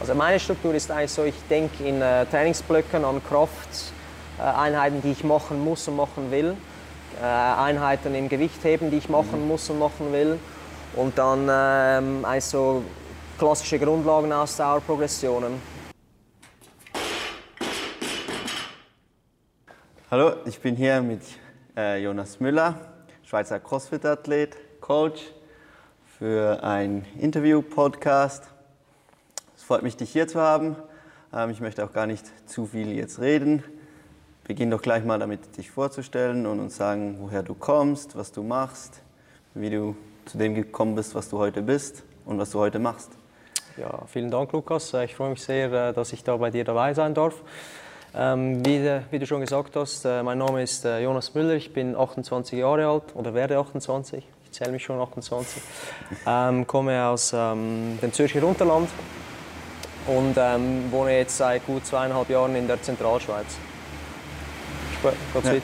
Also meine Struktur ist eigentlich so, ich denke in äh, Trainingsblöcken an Krafteinheiten, die ich machen muss und machen will. Äh, Einheiten im Gewichtheben, die ich machen mhm. muss und machen will. Und dann ähm, also klassische Grundlagenausdauerprogressionen. Hallo, ich bin hier mit äh, Jonas Müller, Schweizer CrossFit-Athlet, Coach, für ein Interview-Podcast. Freut mich, dich hier zu haben. Ähm, ich möchte auch gar nicht zu viel jetzt reden. Beginn doch gleich mal damit, dich vorzustellen und uns sagen, woher du kommst, was du machst, wie du zu dem gekommen bist, was du heute bist und was du heute machst. Ja, vielen Dank, Lukas. Ich freue mich sehr, äh, dass ich da bei dir dabei sein darf. Ähm, wie, wie, du schon gesagt hast, äh, mein Name ist äh, Jonas Müller, ich bin 28 Jahre alt oder werde 28, ich zähle mich schon 28, ähm, komme aus ähm, dem Zürcher Unterland und ähm, wohne jetzt seit gut zweieinhalb Jahren in der Zentralschweiz. Geht's ja, weiter?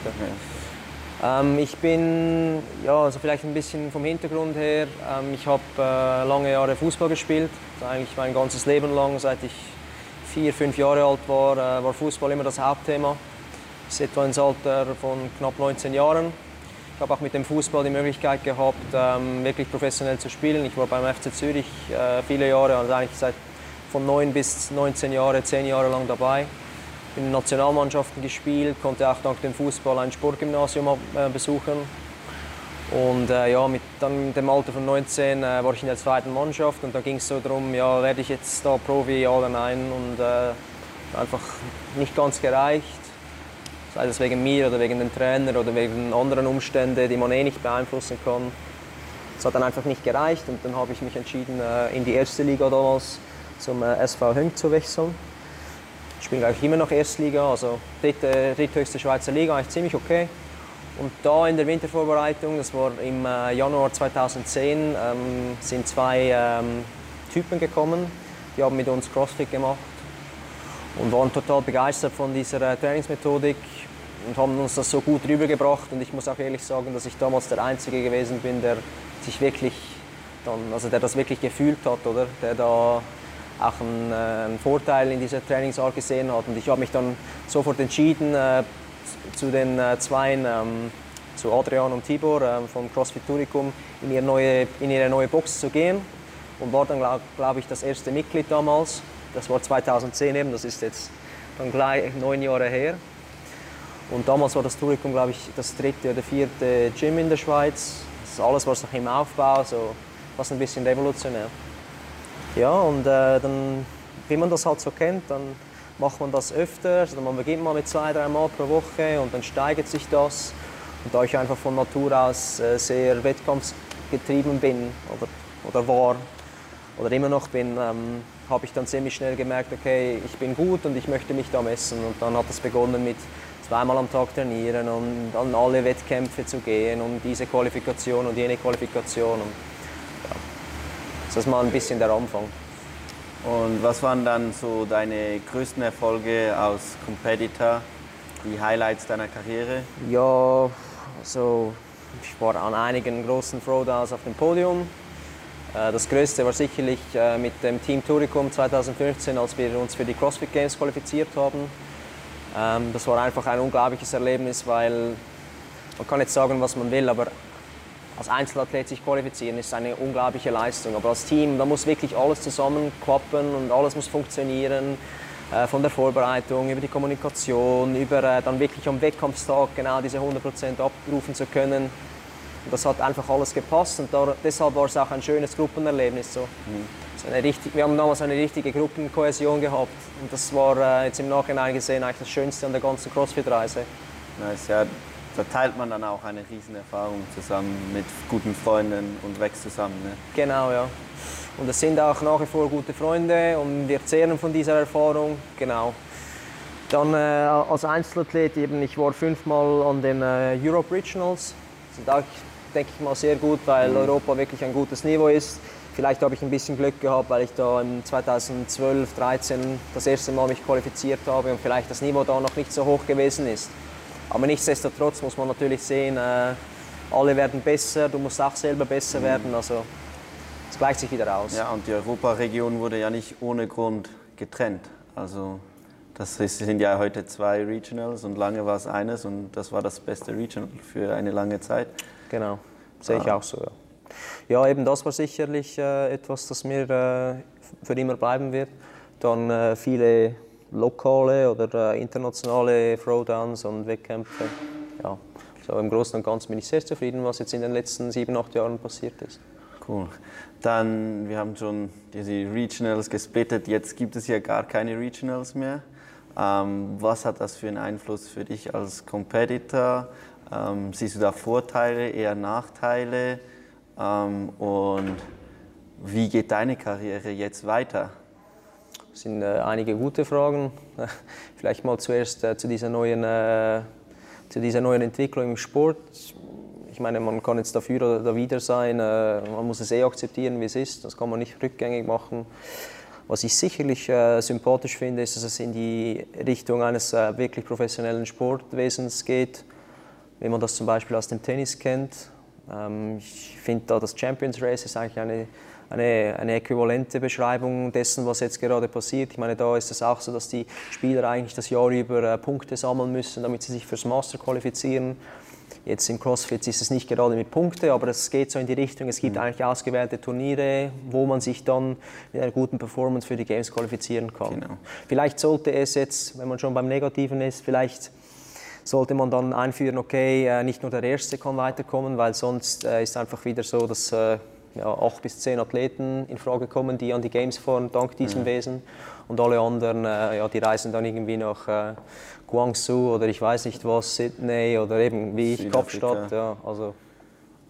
Ja. Ähm, ich bin, ja, also vielleicht ein bisschen vom Hintergrund her, ähm, ich habe äh, lange Jahre Fußball gespielt, eigentlich mein ganzes Leben lang, seit ich vier, fünf Jahre alt war, äh, war Fußball immer das Hauptthema. Bis etwa ins Alter von knapp 19 Jahren. Ich habe auch mit dem Fußball die Möglichkeit gehabt, ähm, wirklich professionell zu spielen. Ich war beim FC Zürich äh, viele Jahre, also eigentlich seit von 9 bis 19 Jahre, 10 Jahre lang dabei. In Nationalmannschaften gespielt, konnte auch dank dem Fußball ein Sportgymnasium äh, besuchen und äh, ja, mit dann dem Alter von 19 äh, war ich in der zweiten Mannschaft und da ging es so darum, ja, werde ich jetzt da Profi, ja oder nein. Und äh, einfach nicht ganz gereicht. Sei es wegen mir oder wegen dem Trainer oder wegen anderen Umständen, die man eh nicht beeinflussen kann. Es hat dann einfach nicht gereicht und dann habe ich mich entschieden, äh, in die erste Liga damals zum äh, SV Hünk zu wechseln. Ich spiele eigentlich immer noch Erstliga, also dritte, dritthöchste Schweizer Liga, eigentlich ziemlich okay. Und da in der Wintervorbereitung, das war im äh, Januar 2010, ähm, sind zwei ähm, Typen gekommen, die haben mit uns CrossFit gemacht und waren total begeistert von dieser äh, Trainingsmethodik und haben uns das so gut rübergebracht. Und ich muss auch ehrlich sagen, dass ich damals der Einzige gewesen bin, der sich wirklich dann, also der das wirklich gefühlt hat, oder? Der da auch einen, äh, einen Vorteil in dieser Trainingsart gesehen hat. Und ich habe mich dann sofort entschieden, äh, zu den äh, Zweien, ähm, zu Adrian und Tibor ähm, von CrossFit Turicum, in ihre, neue, in ihre neue Box zu gehen. Und war dann, glaube glaub ich, das erste Mitglied damals. Das war 2010 eben, das ist jetzt dann gleich neun Jahre her. Und damals war das Turicum, glaube ich, das dritte oder vierte Gym in der Schweiz. Das alles war noch im Aufbau, so fast ein bisschen revolutionär. Ja, und äh, dann, wie man das halt so kennt, dann macht man das öfter. Also man beginnt mal mit zwei, drei Mal pro Woche und dann steigert sich das. Und da ich einfach von Natur aus äh, sehr wettkampfgetrieben bin oder, oder war oder immer noch bin, ähm, habe ich dann ziemlich schnell gemerkt, okay, ich bin gut und ich möchte mich da messen. Und dann hat es begonnen mit zweimal am Tag trainieren und an alle Wettkämpfe zu gehen und diese Qualifikation und jene Qualifikation. Und, das ist mal ein bisschen der Anfang. Und was waren dann so deine größten Erfolge als Competitor, die Highlights deiner Karriere? Ja, also ich war an einigen großen Throwdowns auf dem Podium. Äh, das größte war sicherlich äh, mit dem Team Turicum 2015, als wir uns für die CrossFit Games qualifiziert haben. Ähm, das war einfach ein unglaubliches Erlebnis, weil man kann jetzt sagen, was man will, aber als Einzelathlet sich qualifizieren, ist eine unglaubliche Leistung. Aber als Team, da muss wirklich alles zusammenklappen und alles muss funktionieren. Äh, von der Vorbereitung, über die Kommunikation, über äh, dann wirklich am Wettkampfstag genau diese 100% abrufen zu können. Und das hat einfach alles gepasst und da, deshalb war es auch ein schönes Gruppenerlebnis. So. Mhm. So richtig, wir haben damals eine richtige Gruppenkohäsion gehabt und das war äh, jetzt im Nachhinein gesehen eigentlich das Schönste an der ganzen CrossFit-Reise. Nice, ja da teilt man dann auch eine Riesenerfahrung zusammen mit guten Freunden und wächst zusammen. Ne? Genau, ja. Und es sind auch nach wie vor gute Freunde und wir zehren von dieser Erfahrung. Genau. Dann äh, als Einzelathlet eben, ich war fünfmal an den äh, Europe Regionals. Also da denke ich mal sehr gut, weil mhm. Europa wirklich ein gutes Niveau ist. Vielleicht habe ich ein bisschen Glück gehabt, weil ich da im 2012, 2013 das erste Mal mich qualifiziert habe und vielleicht das Niveau da noch nicht so hoch gewesen ist. Aber nichtsdestotrotz muss man natürlich sehen, äh, alle werden besser, du musst auch selber besser mhm. werden. Also es gleicht sich wieder aus. Ja, und die Europaregion wurde ja nicht ohne Grund getrennt. Also das sind ja heute zwei Regionals und lange war es eines und das war das beste Regional für eine lange Zeit. Genau, sehe ich ah. auch so. Ja. ja, eben das war sicherlich äh, etwas, das mir äh, für immer bleiben wird. Dann äh, viele lokale oder äh, internationale Throwdowns und Wettkämpfe. Ja, so im Großen und Ganzen bin ich sehr zufrieden, was jetzt in den letzten sieben, acht Jahren passiert ist. Cool. Dann, wir haben schon diese Regionals gesplittet, jetzt gibt es ja gar keine Regionals mehr. Ähm, was hat das für einen Einfluss für dich als Competitor? Ähm, siehst du da Vorteile, eher Nachteile? Ähm, und wie geht deine Karriere jetzt weiter? Das sind äh, einige gute Fragen. Vielleicht mal zuerst äh, zu, dieser neuen, äh, zu dieser neuen Entwicklung im Sport. Ich meine, man kann jetzt dafür oder dawider sein. Man muss es eh akzeptieren, wie es ist. Das kann man nicht rückgängig machen. Was ich sicherlich äh, sympathisch finde, ist, dass es in die Richtung eines äh, wirklich professionellen Sportwesens geht, wie man das zum Beispiel aus dem Tennis kennt. Ähm, ich finde da das Champions Race ist eigentlich eine, eine, eine äquivalente Beschreibung dessen, was jetzt gerade passiert. Ich meine, da ist es auch so, dass die Spieler eigentlich das Jahr über äh, Punkte sammeln müssen, damit sie sich fürs Master qualifizieren. Jetzt im CrossFit ist es nicht gerade mit Punkten, aber es geht so in die Richtung, es gibt mhm. eigentlich ausgewählte Turniere, wo man sich dann mit einer guten Performance für die Games qualifizieren kann. Genau. Vielleicht sollte es jetzt, wenn man schon beim Negativen ist, vielleicht sollte man dann einführen, okay, äh, nicht nur der Erste kann weiterkommen, weil sonst äh, ist einfach wieder so, dass ja, acht bis zehn Athleten in Frage kommen, die an die Games fahren, dank diesem mhm. Wesen. Und alle anderen, ja, die reisen dann irgendwie nach Guangzou oder ich weiß nicht was, Sydney oder eben wie ich, Kapstadt. Ja, also.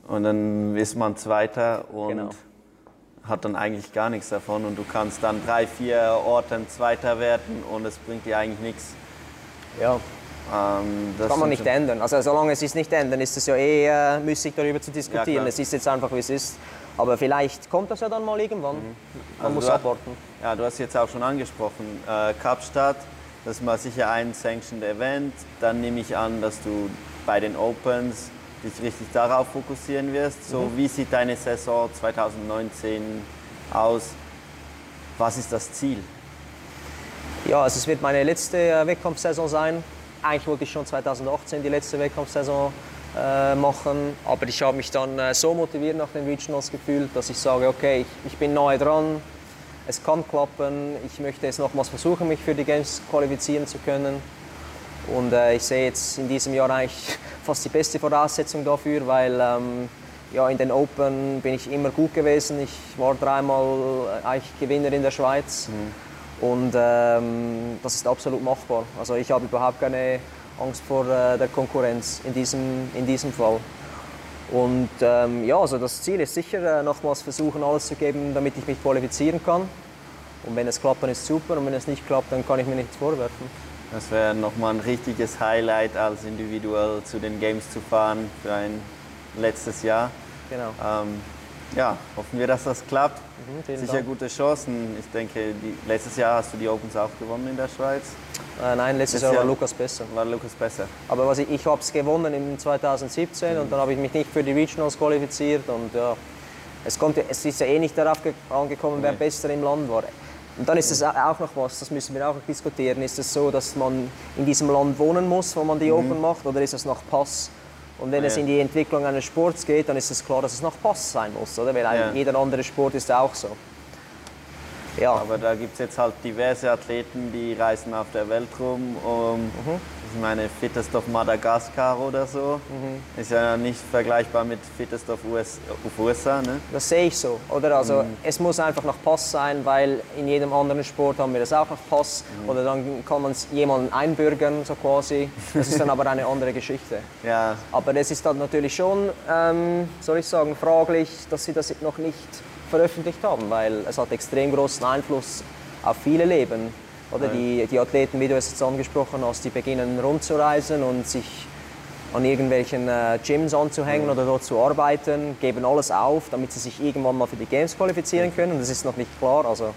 Und dann ist man Zweiter und genau. hat dann eigentlich gar nichts davon und du kannst dann drei, vier Orten Zweiter werden und es bringt dir eigentlich nichts. Ja. Ähm, das kann man nicht ändern. Also solange es ist nicht ändern, ist es ja eh äh, müßig darüber zu diskutieren. Ja, es ist jetzt einfach wie es ist. Aber vielleicht kommt das ja dann mal irgendwann. Mhm. Man also muss abwarten. Ja, du hast jetzt auch schon angesprochen, äh, Kapstadt das ist mal sicher ein Sanctioned Event. Dann nehme ich an, dass du bei den Opens dich richtig darauf fokussieren wirst. So, mhm. wie sieht deine Saison 2019 aus? Was ist das Ziel? Ja, also es wird meine letzte äh, Wettkampfsaison sein. Eigentlich wollte ich schon 2018 die letzte Wettkampfsaison äh, machen, aber ich habe mich dann äh, so motiviert nach den Regionals gefühlt, dass ich sage, okay, ich, ich bin nahe dran, es kann klappen. Ich möchte es nochmals versuchen, mich für die Games qualifizieren zu können. Und äh, ich sehe jetzt in diesem Jahr eigentlich fast die beste Voraussetzung dafür, weil ähm, ja, in den Open bin ich immer gut gewesen. Ich war dreimal äh, eigentlich Gewinner in der Schweiz. Mhm. Und ähm, das ist absolut machbar. Also ich habe überhaupt keine Angst vor äh, der Konkurrenz in diesem, in diesem Fall. Und ähm, ja, also das Ziel ist sicher, äh, nochmals versuchen, alles zu geben, damit ich mich qualifizieren kann. Und wenn es klappt, dann ist es super. Und wenn es nicht klappt, dann kann ich mir nichts vorwerfen. Das wäre nochmal ein richtiges Highlight, als individuell zu den Games zu fahren für ein letztes Jahr. Genau. Ähm, ja, hoffen wir, dass das klappt. Mhm, Sicher Dank. gute Chancen. Ich denke, die, letztes Jahr hast du die Opens auch gewonnen in der Schweiz. Äh, nein, letztes, Jahr, Jahr war Lukas besser. War Lukas besser. Aber was ich, ich habe es gewonnen im 2017 mhm. und dann habe ich mich nicht für die Regionals qualifiziert und ja, es, konnte, es ist ja eh nicht darauf angekommen, wer nee. besser im Land war. Und dann ist es auch noch was, das müssen wir auch noch diskutieren. Ist es so, dass man in diesem Land wohnen muss, wo man die mhm. Open macht, oder ist es nach Pass? Und wenn ja. es in die Entwicklung eines Sports geht, dann ist es klar, dass es nach Pass sein muss, oder? Weil ja. jeder andere Sport ist auch so. Ja. Aber da gibt es jetzt halt diverse Athleten, die reisen auf der Welt rum. Um, mhm. Ich meine, Fittest of Madagaskar oder so mhm. ist ja nicht vergleichbar mit Fittest of US, USA. Ne? Das sehe ich so. Oder? Also, mhm. Es muss einfach nach Pass sein, weil in jedem anderen Sport haben wir das auch nach Pass. Mhm. Oder dann kann man jemanden einbürgern, so quasi. Das ist dann aber eine andere Geschichte. Ja. Aber es ist dann natürlich schon, ähm, soll ich sagen, fraglich, dass sie das noch nicht veröffentlicht haben, weil es hat extrem großen Einfluss auf viele Leben. Oder die, die Athleten, wie du es jetzt angesprochen hast, die beginnen rumzureisen und sich an irgendwelchen äh, Gyms anzuhängen oder dort zu arbeiten, geben alles auf, damit sie sich irgendwann mal für die Games qualifizieren können. Das ist noch nicht klar. Also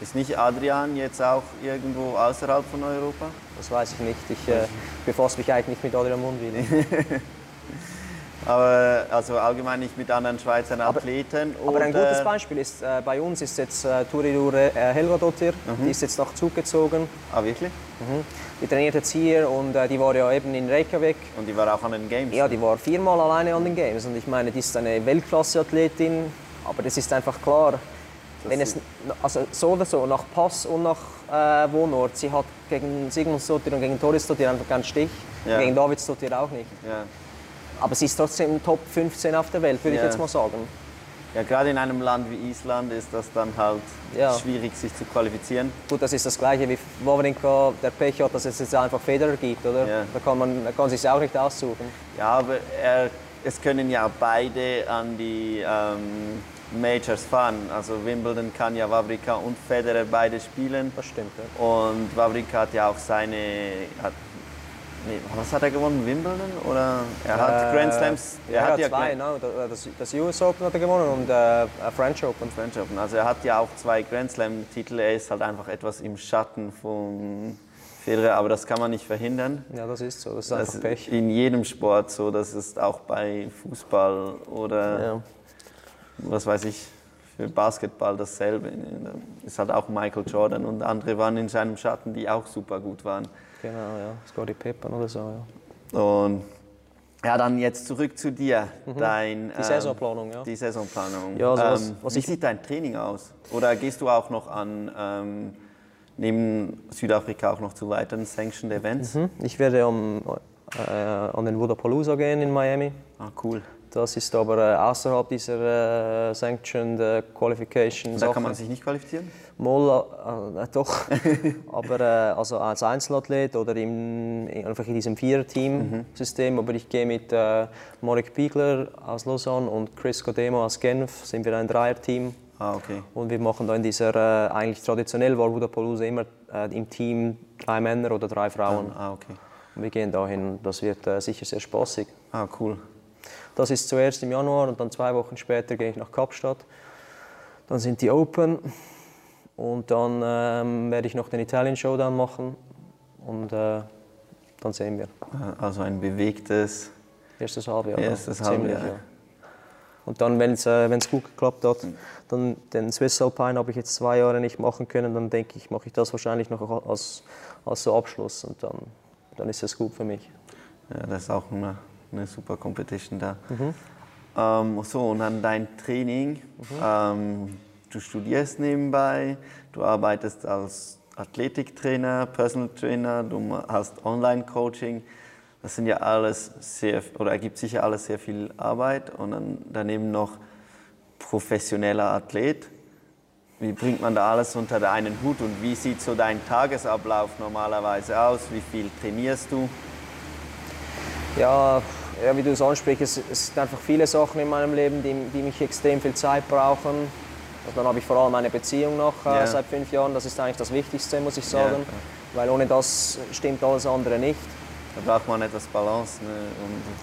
ist nicht Adrian jetzt auch irgendwo außerhalb von Europa? Das weiß ich nicht. Ich äh, befasse mich eigentlich nicht mit Adrian Mundwili. Aber also allgemein nicht mit anderen Schweizer Athleten. Aber ein gutes Beispiel ist, äh, bei uns ist jetzt äh, Turidure äh, Helgadottir, mhm. die ist jetzt nach Zug gezogen. Ah, wirklich? Mhm. Die trainiert jetzt hier und äh, die war ja eben in Reykjavik. Und die war auch an den Games? Ja, die war viermal alleine an den Games. Und ich meine, die ist eine Weltklasse-Athletin, aber das ist einfach klar, wenn es, also so oder so, nach Pass und nach äh, Wohnort, sie hat gegen Sigmundsdottir und gegen Toristottir einfach keinen Stich, ja. gegen Davidsdottir auch nicht. Ja. Aber sie ist trotzdem Top 15 auf der Welt, würde ja. ich jetzt mal sagen. Ja, gerade in einem Land wie Island ist das dann halt ja. schwierig, sich zu qualifizieren. Gut, das ist das Gleiche wie Wawrinka, der Pech hat, dass es jetzt einfach Federer gibt, oder? Ja. Da kann man kann sich auch nicht aussuchen. Ja, aber er, es können ja beide an die ähm, Majors fahren. Also Wimbledon kann ja Wawrinka und Federer beide spielen. Das stimmt. Ja. Und Wawrinka hat ja auch seine, hat Nee, was hat er gewonnen? Wimbledon? Oder er hat äh, Grand Slams? Er, er hat ja zwei, no, das, das, US Open hat er gewonnen und äh, French Open. French Open. Also er hat ja auch zwei Grand Slam-Titel. Er ist halt einfach etwas im Schatten von Federer, aber das kann man nicht verhindern. Ja, das ist so. Das ist einfach das Pech. In jedem Sport so. Das ist auch bei Fußball oder ja. was weiß ich. Für Basketball dasselbe. Ist halt auch Michael Jordan und andere waren in seinem Schatten, die auch super gut waren. Genau, ja. Scotty Pippen oder so, ja. Und ja, dann jetzt zurück zu dir. Mhm. Dein, die Saisonplanung, ja. Die Saisonplanung. Ja, also was, ähm, was wie sieht dein Training aus? Oder gehst du auch noch an, ähm, neben Südafrika auch noch zu weiteren Sanctioned Events? Mhm. Ich werde um, äh, an den Wodapalooza gehen in Miami. Ah, cool. Das ist aber äh, außerhalb dieser äh, Sanctioned äh, Qualification. Da kann man sich nicht qualifizieren? Mal, äh, äh doch. aber äh, also als Einzelathlet oder im, einfach in diesem Vier-Team-System. Mhm. Aber ich gehe mit äh, Marek Piegler aus Lausanne und Chris Godemo aus Genf, sind wir ein Dreier-Team. Ah, okay. Und wir machen da in dieser, eigentlich traditionell war Budapalooza immer im Team drei Männer oder drei Frauen. Ah, okay. Und wir gehen dahin. Das wird sicher sehr spaßig. Ah, cool. Das ist zuerst im Januar und dann zwei Wochen später gehe ich nach Kapstadt. Dann sind die Open und dann ähm, werde ich noch den Italian Showdown machen und äh, dann sehen wir. Also ein bewegtes erstes Halbjahr. Erstes Halbjahr. Ja. Und dann, wenn es äh, gut geklappt hat, dann den Swiss Alpine habe ich jetzt zwei Jahre nicht machen können, dann denke ich, mache ich das wahrscheinlich noch als, als so Abschluss und dann, dann ist es gut für mich. Ja, das ist auch eine eine super Competition da. Mhm. Ähm, so, und dann dein Training. Mhm. Ähm, du studierst nebenbei, du arbeitest als Athletiktrainer, Personal Trainer, du hast Online-Coaching. Das sind ja alles sehr, oder ergibt sicher alles sehr viel Arbeit und dann daneben noch professioneller Athlet. Wie bringt man da alles unter einen Hut und wie sieht so dein Tagesablauf normalerweise aus? Wie viel trainierst du? Ja, ja wie du es ansprichst, es, es sind einfach viele Sachen in meinem Leben, die, die mich extrem viel Zeit brauchen. Also dann habe ich vor allem eine Beziehung noch äh, yeah. seit fünf Jahren. Das ist eigentlich das Wichtigste, muss ich sagen. Yeah. Weil ohne das stimmt alles andere nicht. Da braucht man etwas Balance. Ne?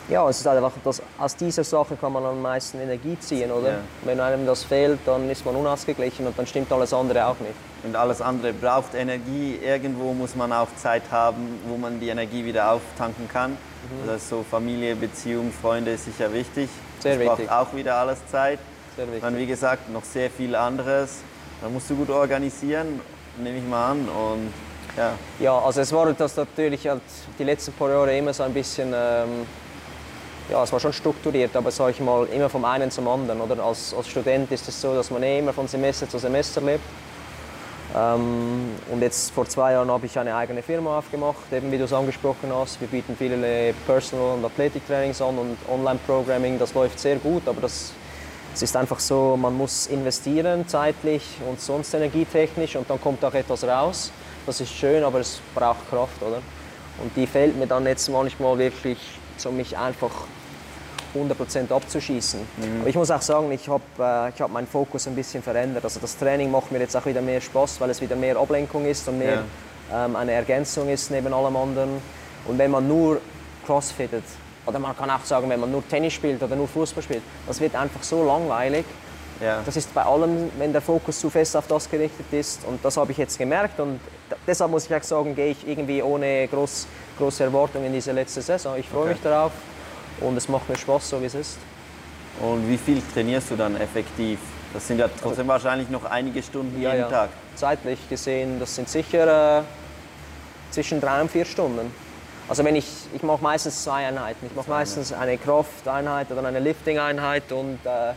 ja, es ist einfach, dass aus dieser Sache kann man am meisten Energie ziehen, oder? Yeah. Wenn einem das fehlt, dann ist man unausgeglichen und dann stimmt alles andere auch nicht. Und alles andere braucht Energie. Irgendwo muss man auch Zeit haben, wo man die Energie wieder auftanken kann. Mhm. Also so Familie, Beziehung, Freunde ist sicher wichtig. Sehr das wichtig. braucht auch wieder alles Zeit. Sehr wichtig. Dann wie gesagt noch sehr viel anderes. Man musst du gut organisieren, nehme ich mal an. Und, ja. ja, also es war das natürlich halt die letzten paar Jahre immer so ein bisschen, ähm, ja, es war schon strukturiert, aber sage ich mal immer vom einen zum anderen. Oder als, als Student ist es so, dass man eh immer von Semester zu Semester lebt. Ähm, und jetzt vor zwei Jahren habe ich eine eigene Firma aufgemacht, eben wie du es angesprochen hast. Wir bieten viele Personal- und Athletiktrainings an und Online-Programming, das läuft sehr gut, aber das, es ist einfach so, man muss investieren zeitlich und sonst energietechnisch und dann kommt auch etwas raus. Das ist schön, aber es braucht Kraft, oder? Und die fehlt mir dann jetzt manchmal wirklich, um mich einfach 100% abzuschießen. Mhm. Aber ich muss auch sagen, ich habe äh, hab meinen Fokus ein bisschen verändert. Also das Training macht mir jetzt auch wieder mehr Spaß, weil es wieder mehr Ablenkung ist und mehr ja. ähm, eine Ergänzung ist neben allem anderen. Und wenn man nur Crossfittet, oder man kann auch sagen, wenn man nur Tennis spielt oder nur Fußball spielt, das wird einfach so langweilig. Ja. Das ist bei allem, wenn der Fokus zu fest auf das gerichtet ist. Und das habe ich jetzt gemerkt. Und deshalb muss ich auch sagen, gehe ich irgendwie ohne groß, große Erwartungen in diese letzte Saison. Ich freue okay. mich darauf. und es macht mir Spaß, so wie es ist. Und wie viel trainierst du dann effektiv? Das sind ja trotzdem wahrscheinlich noch einige Stunden Ja, jeden ja. Tag. Zeitlich gesehen, das sind sicher äh, zwischen drei und vier Stunden. Also wenn ich, ich mache meistens zwei Einheiten. Ich mache meistens eine Krafteinheit oder eine Lifting-Einheit und äh,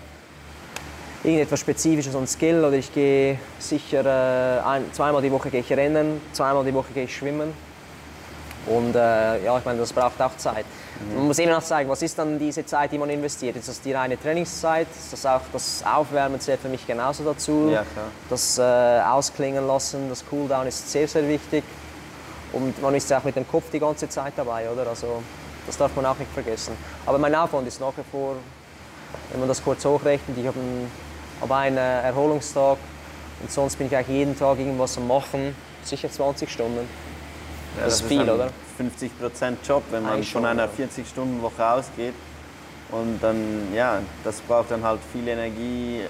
irgendetwas Spezifisches, ein Skill. Oder ich gehe sicher äh, ein, zweimal die Woche gehe ich rennen, zweimal die Woche gehe ich schwimmen. Und äh, ja, ich meine, das braucht auch Zeit. Man muss eben auch sagen, was ist dann diese Zeit, die man investiert? Ist das die reine Trainingszeit? Ist das auch das Aufwärmen zählt für mich genauso dazu? Ja. Das äh, Ausklingen lassen, das Cooldown ist sehr, sehr wichtig. Und man ist ja auch mit dem Kopf die ganze Zeit dabei, oder? Also das darf man auch nicht vergessen. Aber mein Aufwand ist nach wie vor, wenn man das kurz hochrechnet, ich habe einen, habe einen äh, Erholungstag und sonst bin ich eigentlich jeden Tag irgendwas am Machen, sicher 20 Stunden. Ja, Das ist viel, dann oder? 50% Job, wenn man Eigentlich von schon, einer ja. 40-Stunden-Woche ausgeht. Und dann, ja, das braucht dann halt viel Energie,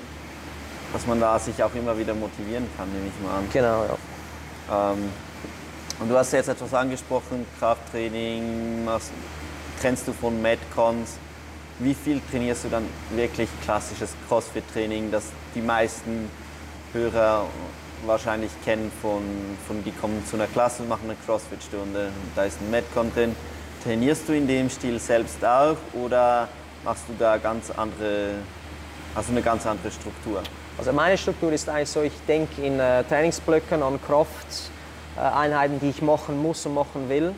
dass man da sich auch immer wieder motivieren kann, nehme ich mal an. Genau, ja. Ähm, und du hast jetzt etwas angesprochen, Krafttraining, machst, trennst du von Metcons. Wie viel trainierst du dann wirklich klassisches Crossfit-Training, das die meisten Hörer wahrscheinlich kennen von, von die kommen zu einer Klasse und machen eine Crossfit-Stunde, da ist ein Metcon drin. Trainierst du in dem Stil selbst auch oder machst du da ganz andere, hast du eine ganz andere Struktur? Also meine Struktur ist eigentlich so, ich denke in äh, Trainingsblöcken an Krafteinheiten, die ich machen muss und machen will.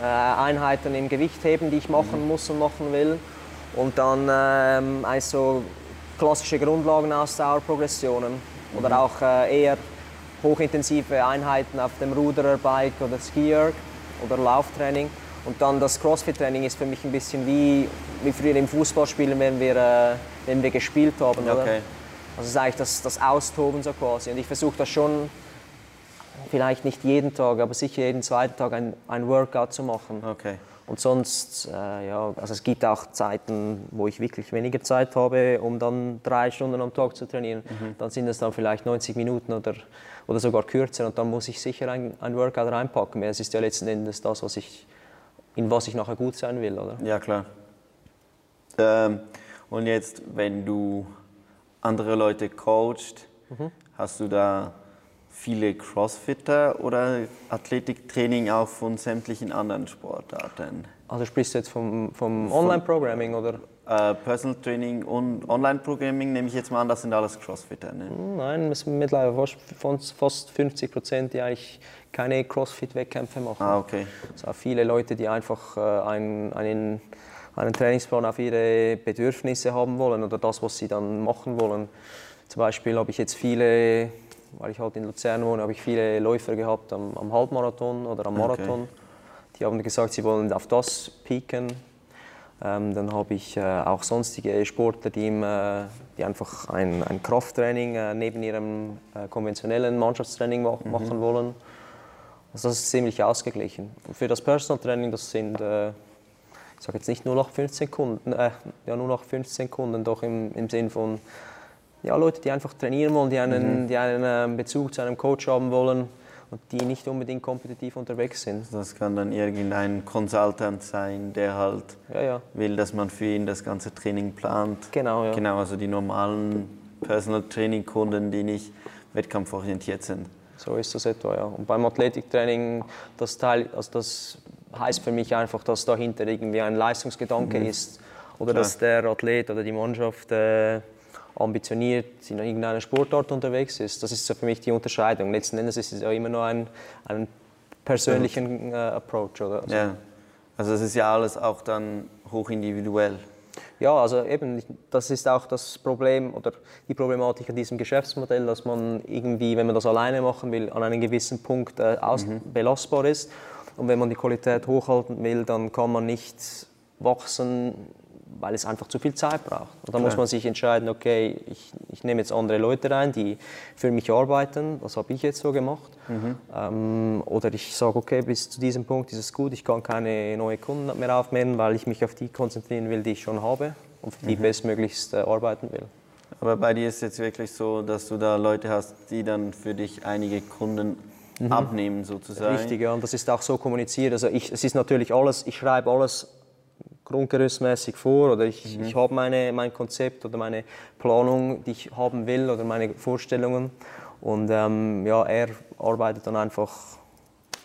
Äh, Einheiten im Gewichtheben, die ich machen muss und machen will. Und dann ähm, eigentlich so klassische Grundlagenausdauerprogressionen. Oder auch äh, eher hochintensive Einheiten auf dem Ruderer, Bike oder Skier oder Lauftraining. Und dann das Crossfit-Training ist für mich ein bisschen wie, wie früher im Fußballspielen, wenn wir, äh, wenn wir gespielt haben. Oder? Okay. Also es ist eigentlich das, das Austoben so quasi. Und ich versuche das schon, vielleicht nicht jeden Tag, aber sicher jeden zweiten Tag ein, ein Workout zu machen. Okay. Und sonst, äh, ja, also es gibt auch Zeiten, wo ich wirklich weniger Zeit habe, um dann drei Stunden am Tag zu trainieren. Dann sind es dann vielleicht 90 Minuten oder, oder sogar kürzer und dann muss ich sicher ein, ein Workout reinpacken. Es ist ja letzten Endes das, was ich, in was ich nachher gut sein will, oder? Ja, klar. Ähm, und jetzt, wenn du andere Leute coachst, hast du da viele Crossfitter oder Athletiktraining auch von sämtlichen anderen Sportarten? Also sprichst du jetzt vom, vom Online-Programming oder? Äh, Personal Training und Online-Programming nehme ich jetzt mal an, das sind alles Crossfitter. Ne? Nein, es sind mittlerweile fast- von- fast 50 Prozent, die eigentlich keine Crossfit-Wettkämpfe machen. Ah, okay. Es sind auch viele Leute, die einfach äh, einen, einen, einen Trainingsplan auf ihre Bedürfnisse haben wollen oder das, was sie dann machen wollen. Zum Beispiel habe ich jetzt viele, weil ich halt in Luzern wohne, habe ich viele Läufer gehabt am, am Halbmarathon oder am Okay. Marathon. Die haben gesagt, sie wollen auf das peaken. Ähm, dann habe ich äh, auch sonstige Sportler, die, im, äh, die einfach ein, ein Krafttraining äh, neben ihrem äh, konventionellen Mannschaftstraining mach, machen wollen. Also das ist ziemlich ausgeglichen. Und für das Personal Training, das sind, äh, ich sage jetzt nicht nur nach 15 Kunden, äh, ja nur nach 15 Kunden, doch im, im Sinn von ja, Leute, die einfach trainieren wollen, die einen, die einen ähm, Bezug zu einem Coach haben wollen und die nicht unbedingt kompetitiv unterwegs sind. Das kann dann irgendein Consultant sein, der halt Ja, ja. will, dass man für ihn das ganze Training plant. Genau, ja. Genau, also die normalen Personal Training Kunden, die nicht wettkampforientiert sind. So ist das etwa, ja. Und beim Athletiktraining, das, Teil, also das heißt für mich einfach, dass dahinter irgendwie ein Leistungsgedanke ist. Oder Klar. dass der Athlet oder die Mannschaft äh, ambitioniert in irgendeiner Sportart unterwegs ist. Das ist so für mich die Unterscheidung. Letzten Endes ist es ja immer nur ein, ein persönlichen äh, Approach. Oder? Also, Ja, also das ist ja alles auch dann hochindividuell. Ja, also eben, das ist auch das Problem oder die Problematik an diesem Geschäftsmodell, dass man irgendwie, wenn man das alleine machen will, an einem gewissen Punkt äh, aus belastbar ist. Und wenn man die Qualität hochhalten will, dann kann man nicht wachsen, weil es einfach zu viel Zeit braucht. Und dann muss man sich entscheiden, okay, ich, ich nehme jetzt andere Leute rein, die für mich arbeiten. Das habe ich jetzt so gemacht. Ähm, oder ich sage, okay, bis zu diesem Punkt ist es gut, ich kann keine neuen Kunden mehr aufnehmen, weil ich mich auf die konzentrieren will, die ich schon habe und für die bestmöglichst äh, arbeiten will. Aber bei dir ist es jetzt wirklich so, dass du da Leute hast, die dann für dich einige Kunden abnehmen sozusagen. Richtig, ja, und das ist auch so kommuniziert. Also ich, es ist natürlich alles, ich schreibe alles grundgerüstmäßig vor oder ich, mhm. ich habe meine, mein Konzept oder meine Planung, die ich haben will oder meine Vorstellungen. Und ähm, ja, er arbeitet dann einfach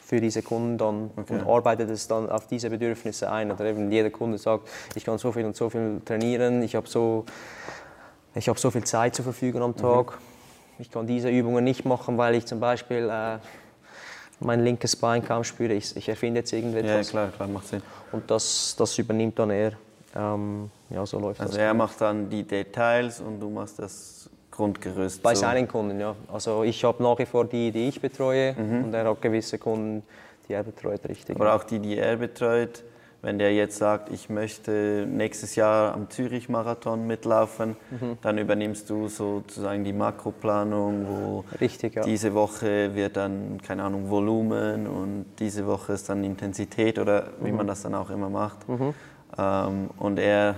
für diese Kunden dann okay. und arbeitet es dann auf diese Bedürfnisse ein. Oder eben jeder Kunde sagt, ich kann so viel und so viel trainieren, ich habe so, hab so viel Zeit zur Verfügung am mhm. Tag. Mhm. Ich kann diese Übungen nicht machen, weil ich zum Beispiel äh, mein linkes Bein kaum spüre. Ich, ich erfinde jetzt irgendetwas. Ja, klar, klar, macht Sinn. Und das, das übernimmt dann er. Ähm, ja, so läuft also das. er gut. macht dann die Details und du machst das Grundgerüst. Bei so. seinen Kunden, ja. Also ich habe nach wie vor die, die ich betreue mhm. und er hat gewisse Kunden, die er betreut, richtig. Aber auch die, die er betreut, wenn der jetzt sagt, ich möchte nächstes Jahr am Zürich-Marathon mitlaufen, mhm. dann übernimmst du sozusagen die Makroplanung, wo Richtig, ja. diese Woche wird dann, keine Ahnung, Volumen und diese Woche ist dann Intensität oder wie mhm. man das dann auch immer macht. Mhm. Ähm, und er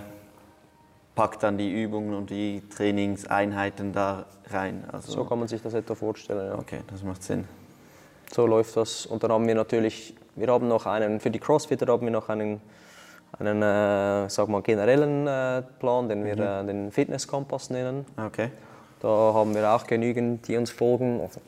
packt dann die Übungen und die Trainingseinheiten da rein. Also so kann man sich das etwa vorstellen. Ja. Okay, das macht Sinn. So läuft das. Und dann haben wir natürlich wir haben noch einen, für die Crossfitter haben wir noch einen, einen äh, sag mal, generellen äh, Plan, den wir mhm. äh, den Fitnesskompass nennen. Okay. Da haben wir auch genügend, die uns folgen, also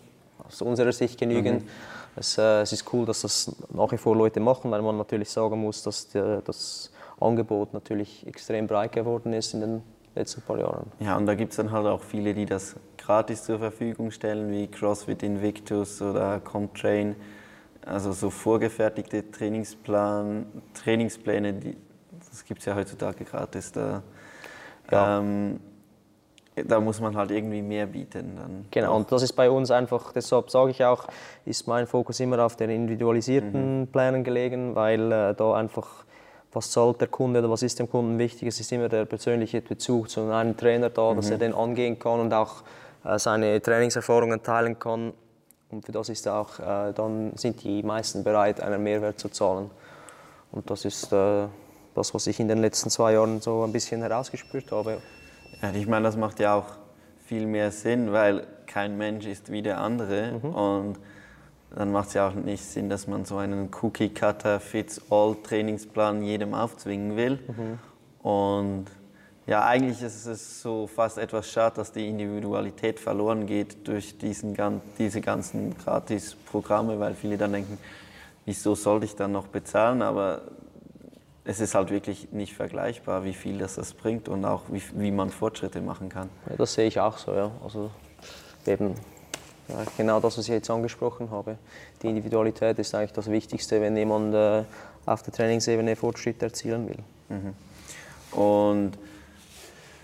aus unserer Sicht genügend. Mhm. Es, äh, es, ist cool, dass das nach wie vor Leute machen, weil man natürlich sagen muss, dass der, das Angebot natürlich extrem breit geworden ist in den letzten paar Jahren. Ja, und da gibt es dann halt auch viele, die das gratis zur Verfügung stellen, wie CrossFit Invictus oder Comtrain. Also so vorgefertigte Trainingsplan, Trainingspläne, die, das gibt es ja heutzutage gratis. Da, ja. ähm, da muss man halt irgendwie mehr bieten. Dann genau, auch. und das ist bei uns einfach, deshalb sage ich auch, ist mein Fokus immer auf den individualisierten mhm. Plänen gelegen, weil äh, da einfach, was zahlt der Kunde oder was ist dem Kunden wichtig, es ist immer der persönliche Bezug zu einem Trainer da, mhm. dass er den angehen kann und auch äh, seine Trainingserfahrungen teilen kann und für das ist auch, äh, dann sind die meisten bereit, einen Mehrwert zu zahlen. Und das ist äh, das, was ich in den letzten zwei Jahren so ein bisschen herausgespürt habe. Ja, ich meine, das macht ja auch viel mehr Sinn, weil kein Mensch ist wie der andere. Mhm. Und dann macht es ja auch nicht Sinn, dass man so einen Cookie-Cutter-Fits-All-Trainingsplan jedem aufzwingen will. Mhm. Und ja, eigentlich ist es so fast etwas schade, dass die Individualität verloren geht durch diesen, diese ganzen Gratis-Programme, weil viele dann denken, wieso sollte ich dann noch bezahlen? Aber es ist halt wirklich nicht vergleichbar, wie viel das, das bringt und auch wie, wie man Fortschritte machen kann. Ja, das sehe ich auch so, ja. Also eben ja, genau das, was ich jetzt angesprochen habe. Die Individualität ist eigentlich das Wichtigste, wenn jemand äh, auf der Trainingsebene Fortschritte erzielen will. Mhm. Und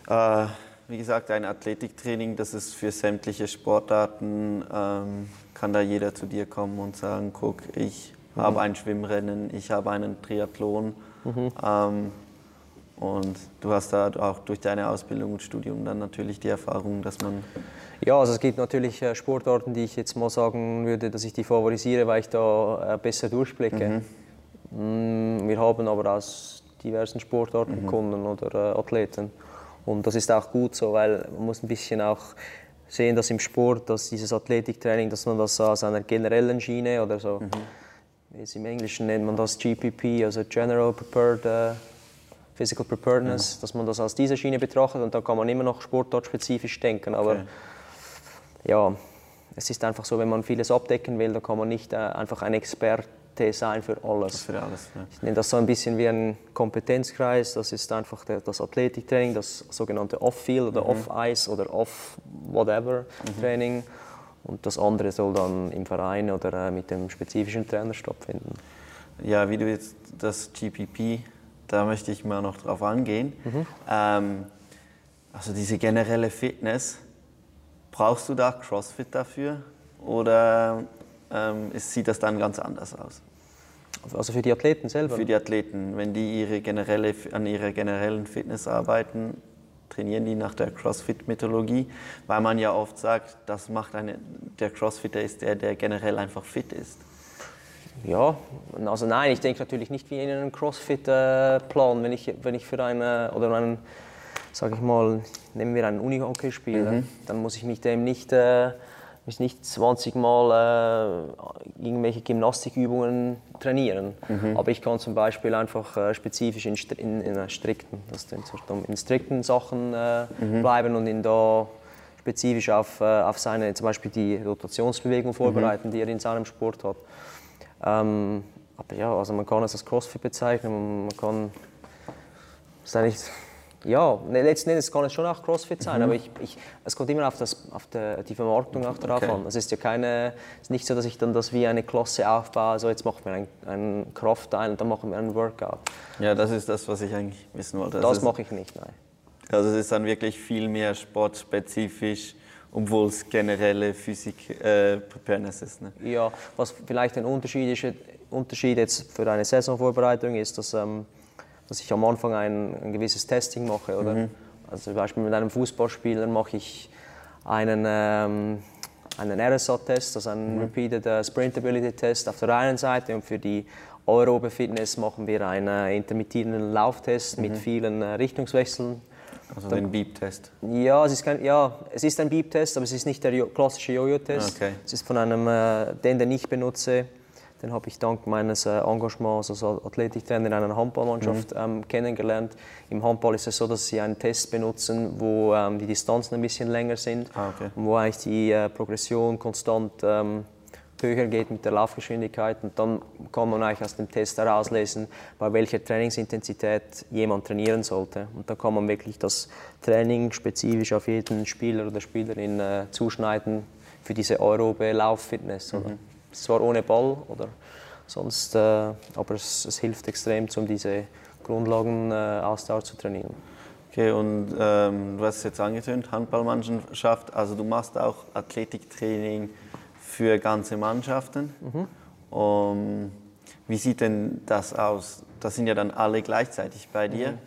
äh, wie gesagt, ein Athletiktraining, das ist für sämtliche Sportarten, ähm, kann da jeder zu dir kommen und sagen, guck, ich mhm. habe ein Schwimmrennen, ich habe einen Triathlon. Mhm. Ähm, und du hast da auch durch deine Ausbildung und Studium dann natürlich die Erfahrung, dass man... Ja, also es gibt natürlich äh, Sportarten, die ich jetzt mal sagen würde, dass ich die favorisiere, weil ich da äh, besser durchblicke. Mhm. Mm, wir haben aber aus diversen Sportarten mhm. Kunden oder äh, Athleten. Und das ist auch gut so, weil man muss ein bisschen auch sehen, dass im Sport, dass dieses Athletiktraining, dass man das aus einer generellen Schiene oder so, mhm. im Englischen nennt man das GPP, also General Prepared uh, Physical Preparedness, ja. dass man das aus dieser Schiene betrachtet und da kann man immer noch sportartspezifisch denken, aber okay. ja, es ist einfach so, wenn man vieles abdecken will, da kann man nicht äh, einfach ein Experte sein für alles. Für alles ja. Ich nenne das so ein bisschen wie ein Kompetenzkreis. Das ist einfach der, das Athletiktraining, das sogenannte Off-Field oder mhm. Off-Ice oder Off-Whatever-Training. Mhm. Und das andere soll dann im Verein oder äh, mit dem spezifischen Trainer stattfinden. Ja, wie du jetzt das GPP, da möchte ich mal noch drauf angehen. Mhm. Ähm, also diese generelle Fitness, brauchst du da CrossFit dafür? Oder ähm, sieht das dann ganz anders aus. Also für die Athleten selber? Für die Athleten. Wenn die ihre generelle, an ihrer generellen Fitness arbeiten, trainieren die nach der CrossFit-Mythologie, weil man ja oft sagt, das macht eine, der Crossfitter ist der, der generell einfach fit ist. Ja, also nein, ich denke natürlich nicht wie in einem CrossFit-Plan, wenn ich, wenn ich für eine, oder einen, sag ich mal, nehmen wir einen Unihockey-Spieler, mhm. dann muss ich mich dem nicht äh, muss nicht 20 Mal äh, irgendwelche Gymnastikübungen trainieren. Mhm. Aber ich kann zum Beispiel einfach äh, spezifisch in, in, in strikten, das in strikten Sachen äh, mhm. bleiben und ihn da spezifisch auf, äh, auf seine, zum Beispiel die Rotationsbewegung vorbereiten, mhm. die er in seinem Sport hat. Ähm, aber ja, also man kann es als CrossFit bezeichnen, man kann es eigentlich ja, ne, letzten Endes kann es schon auch CrossFit sein, mhm. aber ich, ich, es kommt immer auf, das, auf der, die Vermarktung auch darauf okay. an. Es ist ja keine, es ist nicht so, dass ich dann das wie eine Klasse aufbaue, also jetzt machen wir einen, einen Kraftteil und dann machen wir einen Workout. Ja, das ist das, was ich eigentlich wissen wollte. Das, das mache ich nicht, nein. Also es ist dann wirklich viel mehr sportspezifisch, obwohl es generelle Physik-Preparedness äh, ist. Ne? Ja, was vielleicht ein Unterschied, ist, Unterschied jetzt für eine Saisonvorbereitung ist, dass ähm, dass ich am Anfang ein, ein gewisses Testing mache. Oder? Mhm. Also zum Beispiel mit einem Fußballspieler mache ich einen, ähm, einen RSA-Test, also einen mhm. Repeated uh, Sprintability-Test auf der einen Seite und für die aerobe Fitness machen wir einen intermittierenden Lauftest mhm. mit vielen äh, Richtungswechseln. Also den Beep-Test? Ja, es ist kein, ja, es ist ein Beep-Test, aber es ist nicht der klassische Jojo-Test. Okay. Es ist von einem, äh, den, den ich benutze, den habe ich dank meines äh, Engagements als Athletiktrainer in einer Handballmannschaft mhm. ähm, kennengelernt. Im Handball ist es so, dass sie einen Test benutzen, wo ähm, die Distanzen ein bisschen länger sind ah, okay. und wo eigentlich die äh, Progression konstant ähm, höher geht mit der Laufgeschwindigkeit und dann kann man eigentlich aus dem Test herauslesen, bei welcher Trainingsintensität jemand trainieren sollte. Und dann kann man wirklich das Training spezifisch auf jeden Spieler oder Spielerin äh, zuschneiden für diese aerobe Lauffitness. Mhm zwar ohne Ball oder sonst, äh, aber es, es, hilft extrem, um diese Grundlagenausdauer äh, zu trainieren. Okay, und ähm, du hast es jetzt angetönt, Handballmannschaft, also du machst auch Athletiktraining für ganze Mannschaften. Mhm. Um, wie sieht denn das aus? Das sind ja dann alle gleichzeitig bei dir. Mhm.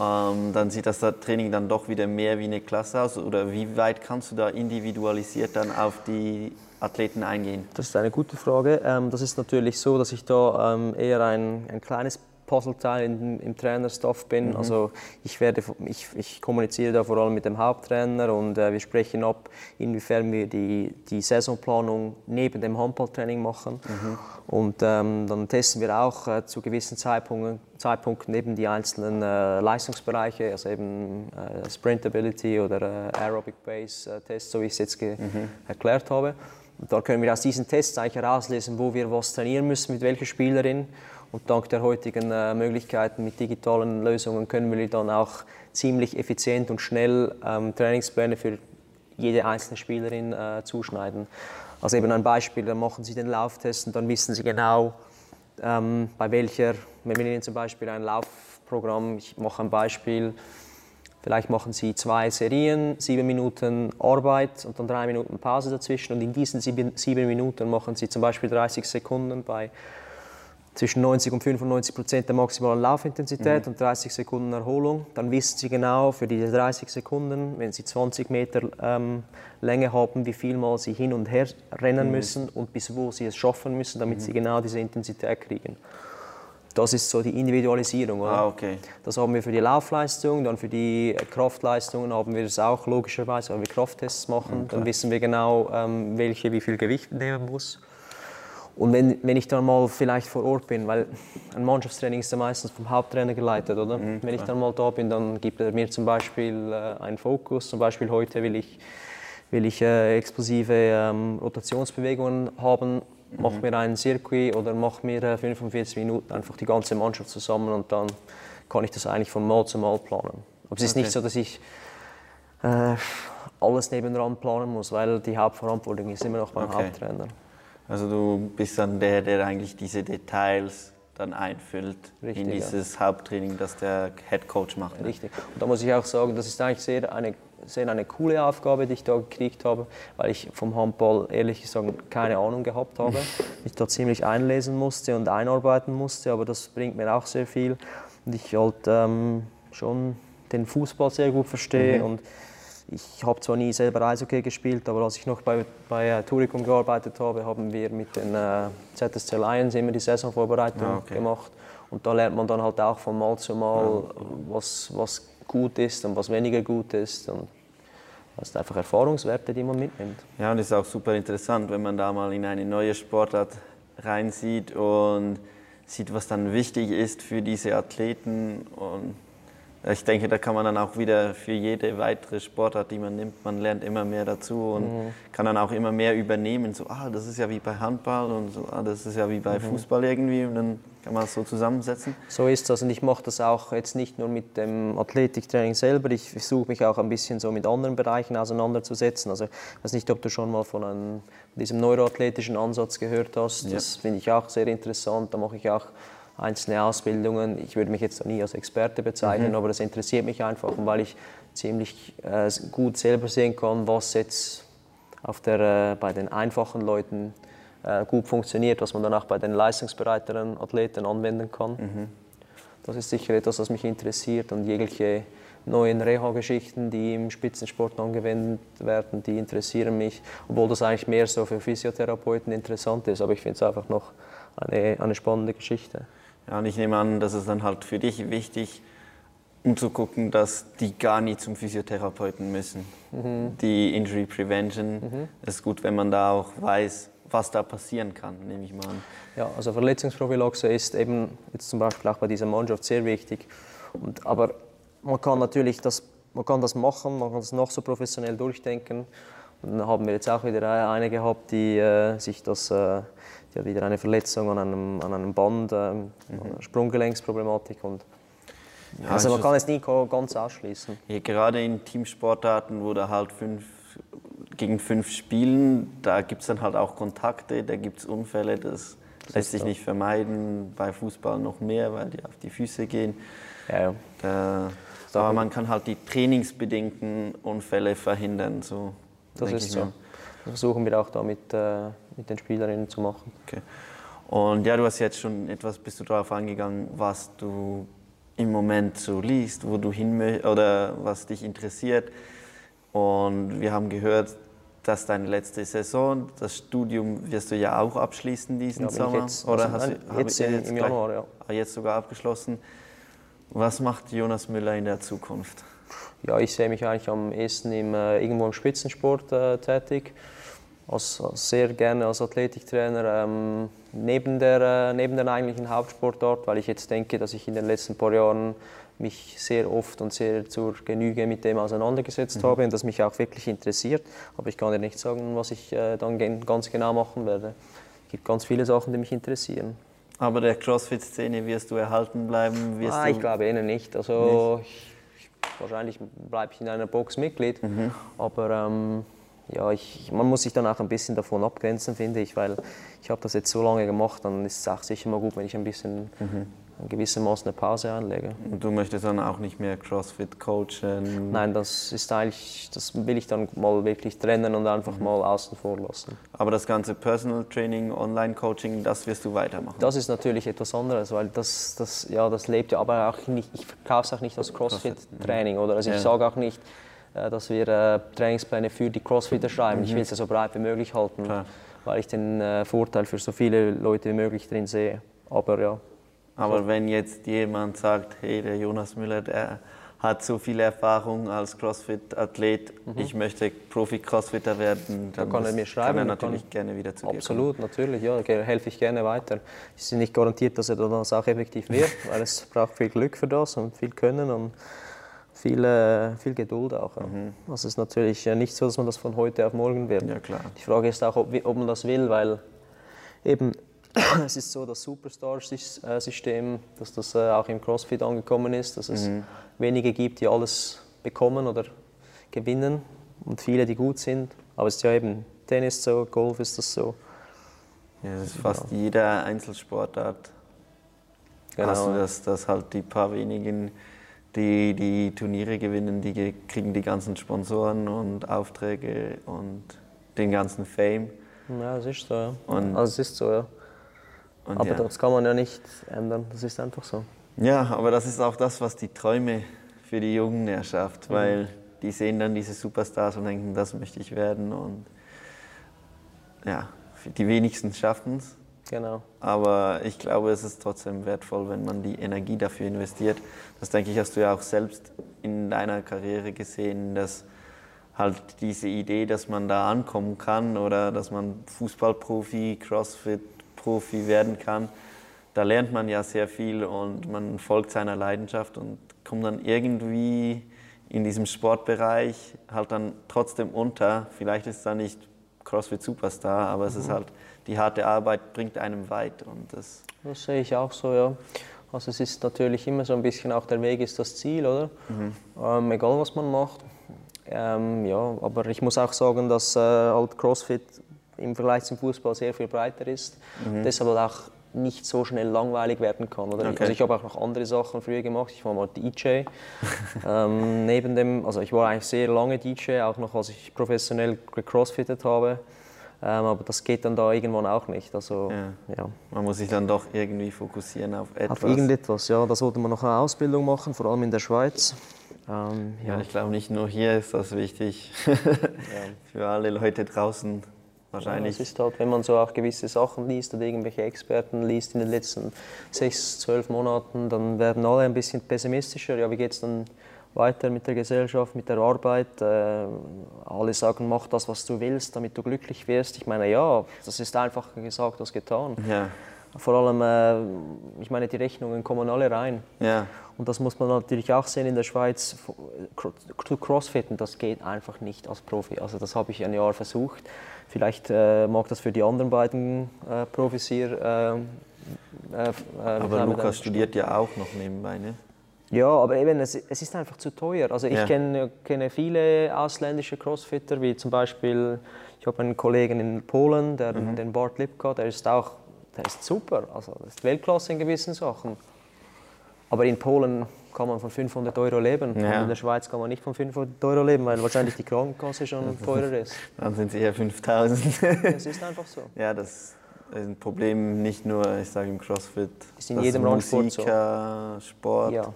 Ähm, dann sieht das Training dann doch wieder mehr wie eine Klasse aus. Oder wie weit kannst du da individualisiert dann auf die Athleten eingehen? Das ist eine gute Frage. Ähm, das ist natürlich so, dass ich da ähm, eher ein, ein kleines Puzzleteil im, im Trainerstaff bin. Mhm. Also ich, werde, ich, ich kommuniziere da vor allem mit dem Haupttrainer und äh, wir sprechen ab, inwiefern wir die, die Saisonplanung neben dem Handballtraining machen. Mhm. Und ähm, dann testen wir auch äh, zu gewissen Zeitpunkten, Zeitpunkten eben die einzelnen äh, Leistungsbereiche, also eben äh, Sprintability oder äh, Aerobic Base äh, Test, so wie ich es jetzt mhm. erklärt habe. Und da können wir aus diesen Tests eigentlich herauslesen, wo wir was trainieren müssen, mit welcher Spielerin. Und dank der heutigen äh, Möglichkeiten mit digitalen Lösungen können wir dann auch ziemlich effizient und schnell ähm, Trainingspläne für jede einzelne Spielerin äh, zuschneiden. Also eben ein Beispiel, dann machen Sie den Lauftest und dann wissen Sie genau, ähm, bei welcher, wenn wir Ihnen zum Beispiel ein Laufprogramm, ich mache ein Beispiel, Vielleicht machen Sie zwei Serien, sieben Minuten Arbeit und dann drei Minuten Pause dazwischen. Und in diesen sieben, sieben Minuten machen Sie zum Beispiel 30 Sekunden bei zwischen 90 und 95 Prozent der maximalen Laufintensität mhm. und 30 Sekunden Erholung. Dann wissen Sie genau für diese 30 Sekunden, wenn Sie 20 Meter ähm, Länge haben, wie viel Mal Sie hin und her rennen mhm. müssen und bis wo Sie es schaffen müssen, damit mhm. Sie genau diese Intensität kriegen. Das ist so die Individualisierung. Ah, okay. Das haben wir für die Laufleistung, dann für die Kraftleistungen haben wir das auch logischerweise, wenn wir Krafttests machen, okay. dann wissen wir genau, ähm, welche wie viel Gewicht nehmen muss. Und wenn, wenn ich dann mal vielleicht vor Ort bin, weil ein Mannschaftstraining ist ja meistens vom Haupttrainer geleitet, oder? Mhm, wenn ich dann mal da bin, dann gibt er mir zum Beispiel äh, einen Fokus. Zum Beispiel heute will ich, will ich äh, explosive ähm, Rotationsbewegungen haben mhm. mach mir einen Circuit oder mach mir 45 äh, Minuten einfach die ganze Mannschaft zusammen und dann kann ich das eigentlich von Mal zu Mal planen. Aber es ist okay. nicht so, dass ich äh, alles nebenan planen muss, weil die Hauptverantwortung ist immer noch beim okay. Haupttrainer. Also du bist dann der, der eigentlich diese Details dann einfüllt Richtig, in dieses ja. Haupttraining, das der Head Coach macht. Ne? Richtig. Und da muss ich auch sagen, das ist eigentlich sehr eine sehr eine coole Aufgabe, die ich da gekriegt habe, weil ich vom Handball ehrlich gesagt keine Ahnung gehabt habe. Ich da ziemlich einlesen musste und einarbeiten musste, aber das bringt mir auch sehr viel. Und ich halt ähm, schon den Fußball sehr gut verstehe mhm. und ich habe zwar nie selber Eishockey gespielt, aber als ich noch bei, bei Turicum gearbeitet habe, haben wir mit den äh, ZSC Lions immer die Saisonvorbereitung ah, okay. gemacht. Und da lernt man dann halt auch von Mal zu Mal, ja. was, was gut ist und was weniger gut ist. Und das sind einfach Erfahrungswerte, die man mitnimmt. Ja, und es ist auch super interessant, wenn man da mal in eine neue Sportart reinsieht und sieht, was dann wichtig ist für diese Athleten. Und ich denke, da kann man dann auch wieder für jede weitere Sportart, die man nimmt, man lernt immer mehr dazu und mhm. kann dann auch immer mehr übernehmen. So, ah, das ist ja wie bei Handball und so, ah, das ist ja wie bei mhm. Fußball irgendwie. Und dann kann man es so zusammensetzen. So ist das und ich mache das auch jetzt nicht nur mit dem Athletiktraining selber, ich versuche mich auch ein bisschen so mit anderen Bereichen auseinanderzusetzen. Also ich weiß nicht, ob du schon mal von einem, diesem neuroathletischen Ansatz gehört hast. Das ja. finde ich auch sehr interessant. Da mache ich auch einzelne Ausbildungen. Ich würde mich jetzt nie als Experte bezeichnen, mhm. aber das interessiert mich einfach, weil ich ziemlich äh, gut selber sehen kann, was jetzt auf der, äh, bei den einfachen Leuten äh, gut funktioniert, was man dann auch bei den leistungsbereiteren Athleten anwenden kann. Mhm. Das ist sicher etwas, was mich interessiert und jegliche neuen Reha-Geschichten, die im Spitzensport angewendet werden, die interessieren mich, obwohl das eigentlich mehr so für Physiotherapeuten interessant ist, aber ich finde es einfach noch eine, eine spannende Geschichte. Ja, und ich nehme an, dass es dann halt für dich wichtig, um zu gucken, dass die gar nie zum Physiotherapeuten müssen. Mhm. Die Injury Prevention mhm. ist gut, wenn man da auch weiß, was da passieren kann, nehme ich mal an. Ja, also Verletzungsprophylaxe ist eben jetzt zum Beispiel auch bei dieser Mannschaft sehr wichtig. Und, aber man kann natürlich das, man kann das machen, man kann das noch so professionell durchdenken. Und dann haben wir jetzt auch wieder eine gehabt, die äh, sich das, äh, die hat wieder eine Verletzung an einem, an einem Band, äh, mhm. Sprunggelenksproblematik und ja, also man kann es nie ganz ausschließen. Ja, gerade in Teamsportarten, wo da halt fünf gegen fünf Spielen, da gibt es dann halt auch Kontakte, da gibt es Unfälle, das, das lässt sich nicht vermeiden. Bei Fußball noch mehr, weil die auf die Füße gehen. Ja, ja. Da, aber man kann halt die trainingsbedingten Unfälle verhindern. So, das ist so. Das versuchen wir auch da mit, äh, mit den Spielerinnen zu machen. Okay. Und ja, du hast jetzt schon etwas, bist du darauf angegangen, was du im Moment so liest, wo du hin oder was dich interessiert. Und wir haben gehört, das ist deine letzte Saison. Das Studium wirst du ja auch abschließen diesen ja, Sommer. Jetzt, Oder also hast du, jetzt, jetzt im Januar, ja. Ah, jetzt sogar abgeschlossen. Was macht Jonas Müller in der Zukunft? Ja, ich sehe mich eigentlich am ehesten im, äh, irgendwo im Spitzensport äh, tätig. Als, als sehr gerne als Athletiktrainer ähm, neben, der, äh, neben der eigentlichen Hauptsportart, weil ich jetzt denke, dass ich in den letzten paar Jahren mich sehr oft und sehr zur Genüge mit dem auseinandergesetzt mhm. habe und das mich auch wirklich interessiert. Aber ich kann dir nicht sagen, was ich äh, dann ganz genau machen werde. Es gibt ganz viele Sachen, die mich interessieren. Aber der CrossFit-Szene wirst du erhalten bleiben? Wirst ah, ich glaube eher nicht. Also nicht? Ich, ich, wahrscheinlich bleibe ich in einer Box Mitglied, mhm. aber ähm, ja, ich, man muss sich dann auch ein bisschen davon abgrenzen, finde ich, weil ich habe das jetzt so lange gemacht, dann ist es auch sicher mal gut, wenn ich ein bisschen mhm gewissermaßen eine Pause anlege. Und du möchtest dann auch nicht mehr CrossFit coachen? Nein, das ist eigentlich, das will ich dann mal wirklich trennen und einfach mhm. mal außen vor lassen. Aber das ganze Personal Training, Online-Coaching, das wirst du weitermachen? Das ist natürlich etwas anderes, weil das, das, ja, das lebt ja aber auch nicht, ich verkaufe es auch nicht als CrossFit-Training, mhm. oder? Also ich ja. sage auch nicht, dass wir äh, Trainingspläne für die Crossfitter schreiben. Mhm. Ich will es ja so breit wie möglich halten, Klar. weil ich den äh, Vorteil für so viele Leute wie möglich drin sehe. Aber ja, aber wenn jetzt jemand sagt, hey, der Jonas Müller, der hat so viel Erfahrung als CrossFit-Athlet, mhm. ich möchte Profi-Crossfitter werden, dann kann er mir schreiben. Kann er natürlich kann, gerne wieder zu Absolut, dir natürlich, ja, helfe ich gerne weiter. Es ist nicht garantiert, dass er das auch effektiv wird, weil es braucht viel Glück für das und viel Können und viel, äh, viel Geduld auch. Mhm. Also es ist natürlich nicht so, dass man das von heute auf morgen wird. Ja, klar. Die Frage ist auch, ob, ob man das will, weil eben es ist so das Superstar-System, dass das äh, auch im CrossFit angekommen ist, dass es mhm. wenige gibt, die alles bekommen oder gewinnen und viele, die gut sind. Aber es ist ja eben Tennis so, Golf ist das so. Ja, das ist fast ja. jeder Einzelsportart. Genau. Hast du das, dass halt die paar wenigen, die die Turniere gewinnen, die kriegen die ganzen Sponsoren und Aufträge und den ganzen Fame. Ja, es ist so, ja. Und also es ist so, ja. Aber ja. das kann man ja nicht ändern, das ist einfach so. Ja, aber das ist auch das, was die Träume für die Jungen erschafft, mhm. weil die sehen dann diese Superstars und denken, das möchte ich werden. Und ja, die wenigsten schaffen es. Genau. Aber ich glaube, es ist trotzdem wertvoll, wenn man die Energie dafür investiert. Das denke ich, hast du ja auch selbst in deiner Karriere gesehen, dass halt diese Idee, dass man da ankommen kann oder dass man Fußballprofi, Crossfit-Profi werden kann, da lernt man ja sehr viel und man folgt seiner Leidenschaft und kommt dann irgendwie in diesem Sportbereich halt dann trotzdem unter. Vielleicht ist da nicht CrossFit Superstar, aber es ist mhm. halt, die harte Arbeit bringt einem weit. Und das, das sehe ich auch so, ja. Also es ist natürlich immer so ein bisschen auch der Weg ist das Ziel, oder? Mhm. Ähm, egal was man macht. Ähm, ja, aber ich muss auch sagen, dass äh, halt CrossFit im Vergleich zum Fußball sehr viel breiter ist. Mhm. Deshalb auch nicht so schnell langweilig werden kann. Oder? Okay. Also ich habe auch noch andere Sachen früher gemacht. Ich war mal DJ. ähm, neben dem, also ich war eigentlich sehr lange DJ, auch noch als ich professionell gecrossfitted habe. Ähm, aber das geht dann da irgendwann auch nicht. Also, ja. ja. Man muss sich dann doch irgendwie fokussieren auf etwas. Auf irgendetwas, ja. Da sollte man noch eine Ausbildung machen, vor allem in der Schweiz. Ähm, ja. ja. ich glaube, nicht nur hier ist das wichtig. Für alle Leute draußen wahrscheinlich. Ja, es ist halt, wenn man so auch gewisse Sachen liest oder irgendwelche Experten liest in den letzten sechs, zwölf Monaten, dann werden alle ein bisschen pessimistischer. Ja, wie geht es dann weiter mit der Gesellschaft, mit der Arbeit? Äh, alle sagen, mach das, was du willst, damit du glücklich wirst. Ich meine, ja, das ist einfacher gesagt als getan. Ja. Vor allem, äh, ich meine, die Rechnungen kommen alle rein. Ja. Und das muss man natürlich auch sehen in der Schweiz. Zu Crossfitten, das geht einfach nicht als Profi. Also das habe ich ein Jahr versucht. Vielleicht äh, mag das für die anderen beiden äh, Profis hier. Äh, äh, äh aber Lukas studiert ja auch noch nebenbei, ne? Ja, aber eben, es, es ist einfach zu teuer. Also ich ja. kenne, kenne viele ausländische Crossfitter, wie zum Beispiel, ich habe einen Kollegen in Polen, der, mhm. den Bart Lipka, der ist auch, der ist super, also das ist Weltklasse in gewissen Sachen. Aber in Polen kann man von 500 Euro leben. Ja. Und in der Schweiz kann man nicht von 500 Euro leben, weil wahrscheinlich die Krankenkasse schon teurer ist. Dann sind es eher 5000. Es ist einfach so. Ja, das ist ein Problem nicht nur, ich sage im CrossFit. Ist in jedem Randsport so. Sport. Ja.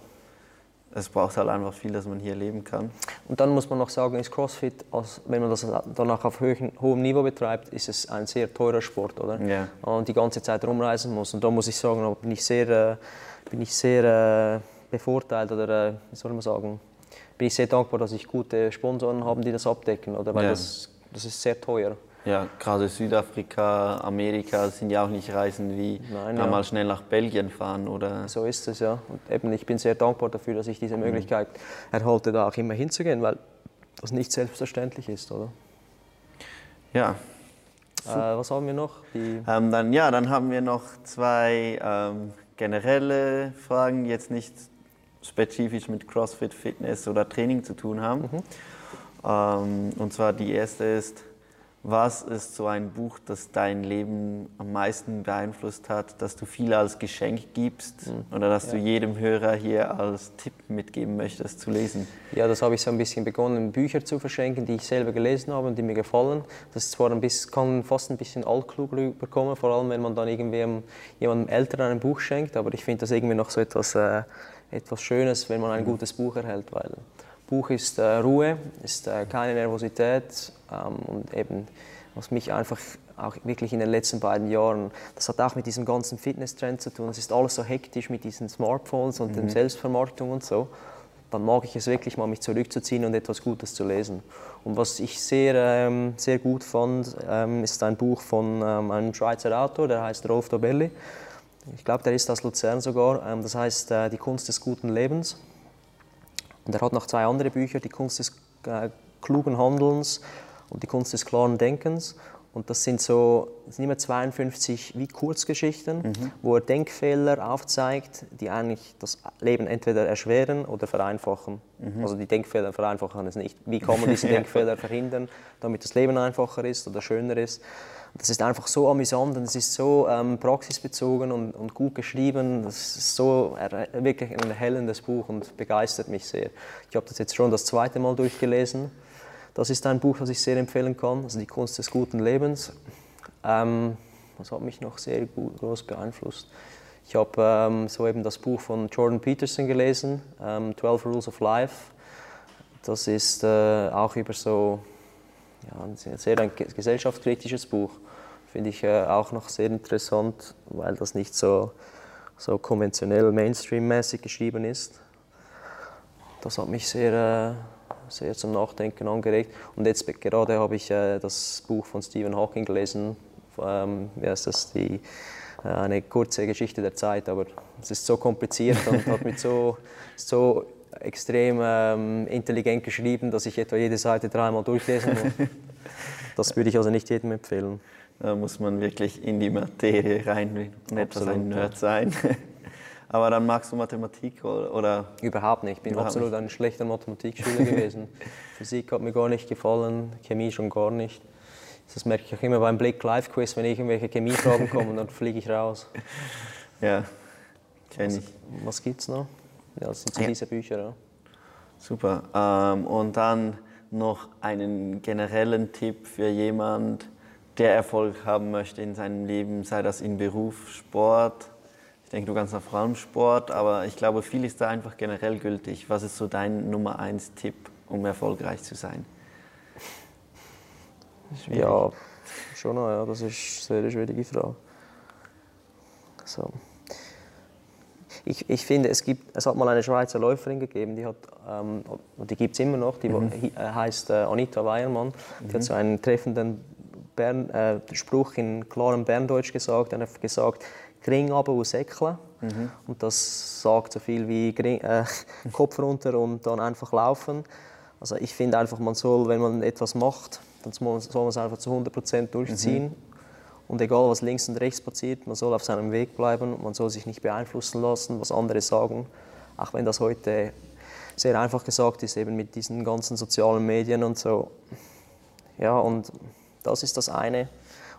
Es braucht halt einfach viel, dass man hier leben kann. Und dann muss man noch sagen, ist CrossFit, wenn man das danach auf hohem, hohem Niveau betreibt, ist es ein sehr teurer Sport, oder? Ja. Und die ganze Zeit rumreisen muss. Und da muss ich sagen, bin ich sehr, äh, bin ich sehr äh, bevorteilt oder äh, wie soll man sagen, bin ich sehr dankbar, dass ich gute Sponsoren habe, die das abdecken, oder? Weil ja. das, das ist sehr teuer. Ja, gerade Südafrika, Amerika sind ja auch nicht Reisen wie Nein, ja. mal schnell nach Belgien fahren oder. So ist es ja. Und eben, ich bin sehr dankbar dafür, dass ich diese mhm. Möglichkeit mhm. erhalte, da auch immer hinzugehen, weil das nicht selbstverständlich ist, oder? Ja. Äh, was haben wir noch? Ähm, dann, ja, dann haben wir noch zwei ähm, generelle Fragen, jetzt nicht spezifisch mit CrossFit, Fitness oder Training zu tun haben. Mhm. Ähm, und zwar die erste ist, was ist so ein Buch, das dein Leben am meisten beeinflusst hat, das du viel als Geschenk gibst mhm. oder das ja. du jedem Hörer hier als Tipp mitgeben möchtest zu lesen? Ja, das habe ich so ein bisschen begonnen, Bücher zu verschenken, die ich selber gelesen habe und die mir gefallen. Das ist zwar ein bisschen, kann fast ein bisschen altklug rüberkommen, vor allem wenn man dann irgendwie jemandem Älteren ein Buch schenkt, aber ich finde das irgendwie noch so etwas, äh, etwas Schönes, wenn man ein mhm. gutes Buch erhält, weil Buch ist äh, Ruhe, ist äh, keine Nervosität ähm, und eben, was mich einfach auch wirklich in den letzten beiden Jahren, das hat auch mit diesem ganzen Fitness-Trend zu tun. Es ist alles so hektisch mit diesen Smartphones und mhm. der Selbstvermarktung und so. Dann mag ich es wirklich mal, mich zurückzuziehen und etwas Gutes zu lesen. Und was ich sehr, ähm, sehr gut fand, ähm, ist ein Buch von ähm, einem Schweizer Autor, der heißt Rolf Dobelli. Ich glaube, der ist aus Luzern sogar. Ähm, das heißt äh, Die Kunst des guten Lebens. Und er hat noch zwei andere Bücher, die Kunst des äh, klugen Handelns und die Kunst des klaren Denkens. Und das sind so, das sind immer 52 wie Kurzgeschichten, mhm. wo er Denkfehler aufzeigt, die eigentlich das Leben entweder erschweren oder vereinfachen. Mhm. Also die Denkfehler vereinfachen es nicht. Wie kann man diese Denkfehler verhindern, damit das Leben einfacher ist oder schöner ist? Das ist einfach so amüsant und es ist so ähm, praxisbezogen und, und, gut geschrieben. Das ist so wirklich ein erhellendes Buch und begeistert mich sehr. Ich habe das jetzt schon das zweite Mal durchgelesen. Das ist ein Buch, das ich sehr empfehlen kann, also die Kunst des guten Lebens. Ähm, das hat mich noch sehr gut, groß beeinflusst. Ich habe ähm, so eben das Buch von Jordan Peterson gelesen, ähm, 12 Rules of Life. Das ist äh, auch über so ja, ein sehr ein gesellschaftskritisches Buch. Finde ich äh, auch noch sehr interessant, weil das nicht so, so konventionell Mainstream-mäßig geschrieben ist. Das hat mich sehr, äh, sehr zum Nachdenken angeregt. Und jetzt gerade habe ich äh, das Buch von Stephen Hawking gelesen. Ähm, wie heißt das? Die, äh, eine kurze Geschichte der Zeit, aber es ist so kompliziert und hat mit so, so extrem ähm, intelligent geschrieben, dass ich etwa jede Seite dreimal durchlesen muss. Das würde ich also nicht jedem empfehlen. Da muss man wirklich in die Materie rein und etwas ein Nerd sein. Aber dann magst du Mathematik oder? Überhaupt nicht. Ich bin absolut nicht. ein schlechter Mathematikschüler gewesen. Physik hat mir gar nicht gefallen, Chemie schon gar nicht. Das merke ich auch immer beim Blick Live Quiz, wenn irgendwelche Chemiefragen kommen, dann fliege ich raus. Ja, kenne ich. Was, was gibt's noch? Ja, das sind so ja. diese Bücher. Ja. Super. Ähm, und dann noch einen generellen Tipp für jemand, der Erfolg haben möchte in seinem Leben, sei das in Beruf, Sport, ich denke, du kannst nach vor allem Sport, aber ich glaube, viel ist da einfach generell gültig. Was ist so dein Nummer eins Tipp, um erfolgreich zu sein? Schwierig. Ja, schon noch, ja. Das ist eine sehr schwierige Frage. So. Ich, ich finde, es, gibt, es hat mal eine Schweizer Läuferin gegeben, die, hat, ähm, die gibt es immer noch, die mhm. heißt äh, Anita Weiermann. Die mhm. hat so einen treffenden Bern, äh, Spruch in klarem Berndeutsch gesagt. Hat gesagt, Gring runter und säckeln. Mhm. Und das sagt so viel wie Gring, äh, Kopf runter und dann einfach laufen. Also ich finde einfach, man soll, wenn man etwas macht, dann soll man es einfach zu 100% durchziehen. Mhm. Und egal, was links und rechts passiert, man soll auf seinem Weg bleiben. Man soll sich nicht beeinflussen lassen, was andere sagen. Auch wenn das heute sehr einfach gesagt ist, eben mit diesen ganzen sozialen Medien und so. Ja, und das ist das eine.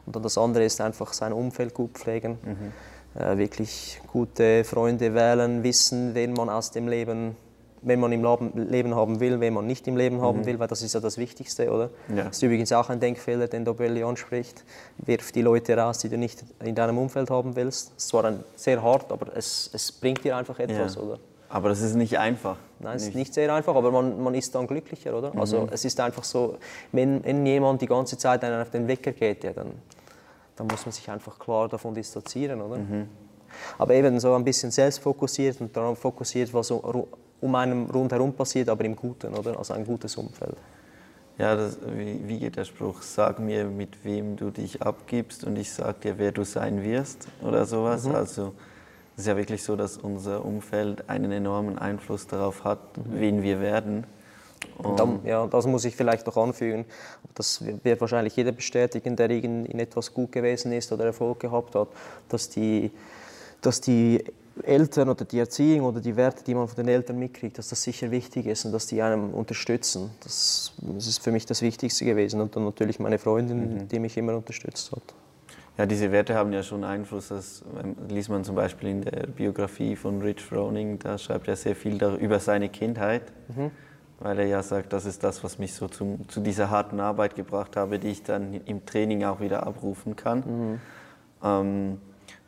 Und dann das andere ist einfach sein Umfeld gut pflegen. Mhm äh, wirklich gute Freunde wählen, wissen, wen man aus dem Leben, wenn man im Leben haben will, wen man nicht im Leben haben mhm. will, weil das ist ja das Wichtigste, oder? Ja. Das ist übrigens auch ein Denkfehler, den Dobelli anspricht. Wirf die Leute raus, die du nicht in deinem Umfeld haben willst. Das ist zwar ein, sehr hart, aber es, es bringt dir einfach etwas, ja. oder? Aber das ist nicht einfach. Nein, es ist nicht sehr einfach, aber man, man ist dann glücklicher, oder? Also mhm. Also es ist einfach so, wenn, wenn jemand die ganze Zeit einen auf den Wecker geht, ja, dann dann muss man sich einfach klar davon distanzieren, oder? Mhm. Aber eben so ein bisschen selbstfokussiert und darauf fokussiert, was um einen rundherum passiert, aber im Guten, oder? Also ein gutes Umfeld. Ja, das, wie, wie, geht der Spruch? Sag mir, mit wem du dich abgibst und ich sag dir, wer du sein wirst oder sowas. Mhm. Also es ist ja wirklich so, dass unser Umfeld einen enormen Einfluss darauf hat, mhm. wen wir werden. Dann, ja, das muss ich vielleicht noch anfügen. Das wird wahrscheinlich jeder bestätigen, der in, in etwas gut gewesen ist oder Erfolg gehabt hat, dass die, dass die Eltern oder die Erziehung oder die Werte, die man von den Eltern mitkriegt, dass das sicher wichtig ist und dass die einem unterstützen. Das, das ist für mich das Wichtigste gewesen. Und dann natürlich meine Freundin, mhm. die mich immer unterstützt hat. Ja, diese Werte haben ja schon Einfluss. Das liest man zum Beispiel in der Biografie von Rich Froning. Da schreibt er sehr viel über seine Kindheit. Mhm weil er ja sagt, das ist das, was mich so zum, zu dieser harten Arbeit gebracht habe, die ich dann im Training auch wieder abrufen kann. Mhm. Ähm,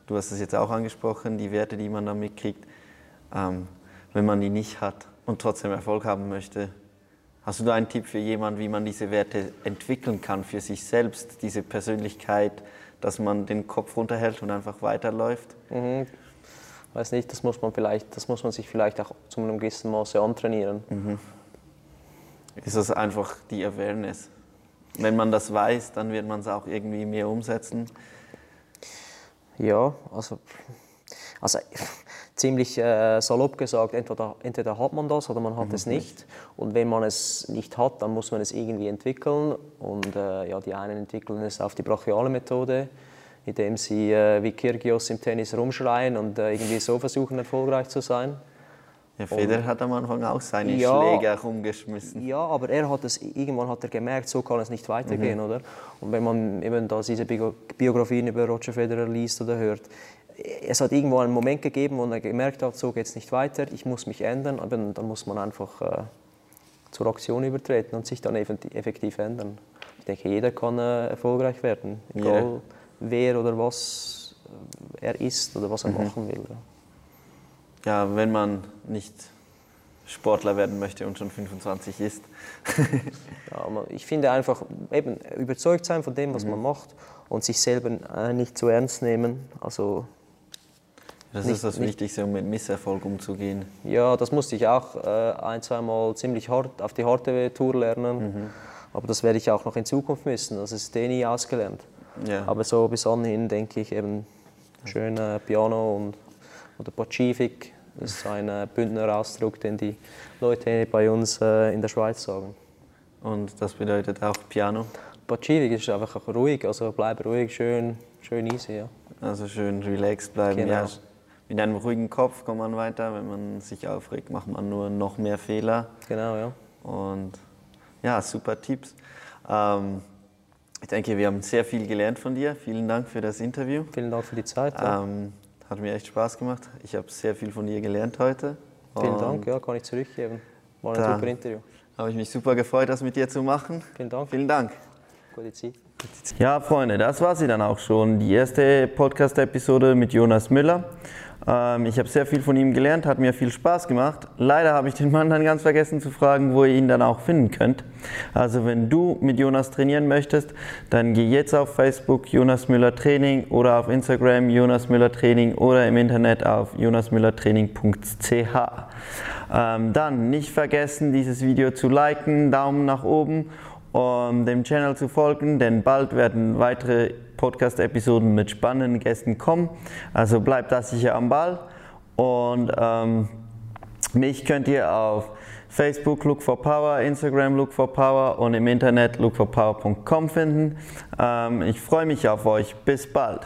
du hast es jetzt auch angesprochen, die Werte, die man da mitkriegt. Ähm, wenn man die nicht hat und trotzdem Erfolg haben möchte, hast du da einen Tipp für jemanden, wie man diese Werte entwickeln kann für sich selbst, diese Persönlichkeit, dass man den Kopf runterhält und einfach weiterläuft? Mhm. Weiß nicht, das muss man vielleicht, das muss man sich vielleicht auch zu einem gewissen Maße antrainieren. Mhm ist das einfach die Awareness. Wenn man das weiß, dann wird man es auch irgendwie mehr umsetzen. Ja, also, also ziemlich äh, salopp gesagt, entweder, entweder hat man das oder man hat mhm. es nicht. Und wenn man es nicht hat, dann muss man es irgendwie entwickeln. Und äh, ja, die einen entwickeln es auf die brachiale Methode, indem sie äh, wie Kyrgios im Tennis rumschreien und äh, irgendwie so versuchen, erfolgreich zu sein. Ja, Federer hat am Anfang auch seine ja, Schläge rumgeschmissen. Ja, aber er hat es, irgendwann hat er gemerkt, so kann es nicht weitergehen, mhm. oder? Und wenn man eben da diese Biografien über Roger Federer liest oder hört, es hat irgendwo einen Moment gegeben, wo er gemerkt hat, so geht es nicht weiter, ich muss mich ändern, aber dann muss man einfach äh, zur Aktion übertreten und sich dann effektiv ändern. Ich denke, jeder kann äh, erfolgreich werden, egal yeah. wer oder was er ist oder was er mhm. machen will. Ja ja, wenn man nicht Sportler werden möchte und schon 25 ist. ja, ich finde einfach eben überzeugt sein von dem, was mhm. man macht und sich selber äh, nicht zu ernst nehmen. Also Das ist das Wichtigste, um mit Misserfolg umzugehen. Ja, das musste ich auch äh, ein, zweimal ziemlich hart auf die harte Tour lernen. Mhm. Aber das werde ich auch noch in Zukunft müssen. Das ist eh nie ausgelernt. Ja. Aber so bis anhin denke ich eben schön äh, Piano und, oder Pacifik. Das ist ein äh, Bündner Ausdruck, den die Leute bei uns äh, in der Schweiz sagen. Und das bedeutet auch Piano? Pacifik ist einfach ruhig, also bleib ruhig, schön, schön easy. Ja. Also schön relaxed bleiben. Genau. Ja, mit einem ruhigen Kopf kommt man weiter. Wenn man sich aufregt, macht man nur noch mehr Fehler. Genau, ja. Und ja, super Tipps. Ähm, ich denke, wir haben sehr viel gelernt von dir. Vielen Dank für das Interview. Vielen Dank für die Zeit. Ja. Ähm, hat mir echt Spaß gemacht. Ich habe sehr viel von dir gelernt heute. Vielen Dank, ja, kann ich zurückgeben. War ein super Interview. Habe ich mich super gefreut, das mit dir zu machen. Vielen Dank. Vielen Dank. Gute Zeit. Ja, Freunde, das war sie dann auch schon. Die erste Podcast-Episode mit Jonas Müller. Ähm, ich habe sehr viel von ihm gelernt, hat mir viel Spaß gemacht. Leider habe ich den Mann dann ganz vergessen zu fragen, wo ihr ihn dann auch finden könnt. Also wenn du mit Jonas trainieren möchtest, dann geh jetzt auf Facebook Jonas Müller Training oder auf Instagram Jonas Müller Training oder im Internet auf jonasmüllertraining.ch. Ähm, dann nicht vergessen, dieses Video zu liken, Daumen nach oben um dem Channel zu folgen, denn bald werden weitere Podcast-Episoden mit spannenden Gästen kommen. Also bleibt da sicher am Ball. Und ähm, mich könnt ihr auf Facebook Look for Power, Instagram Look for Power und im Internet lookforpower.com finden. Ähm, ich freue mich auf euch. Bis bald.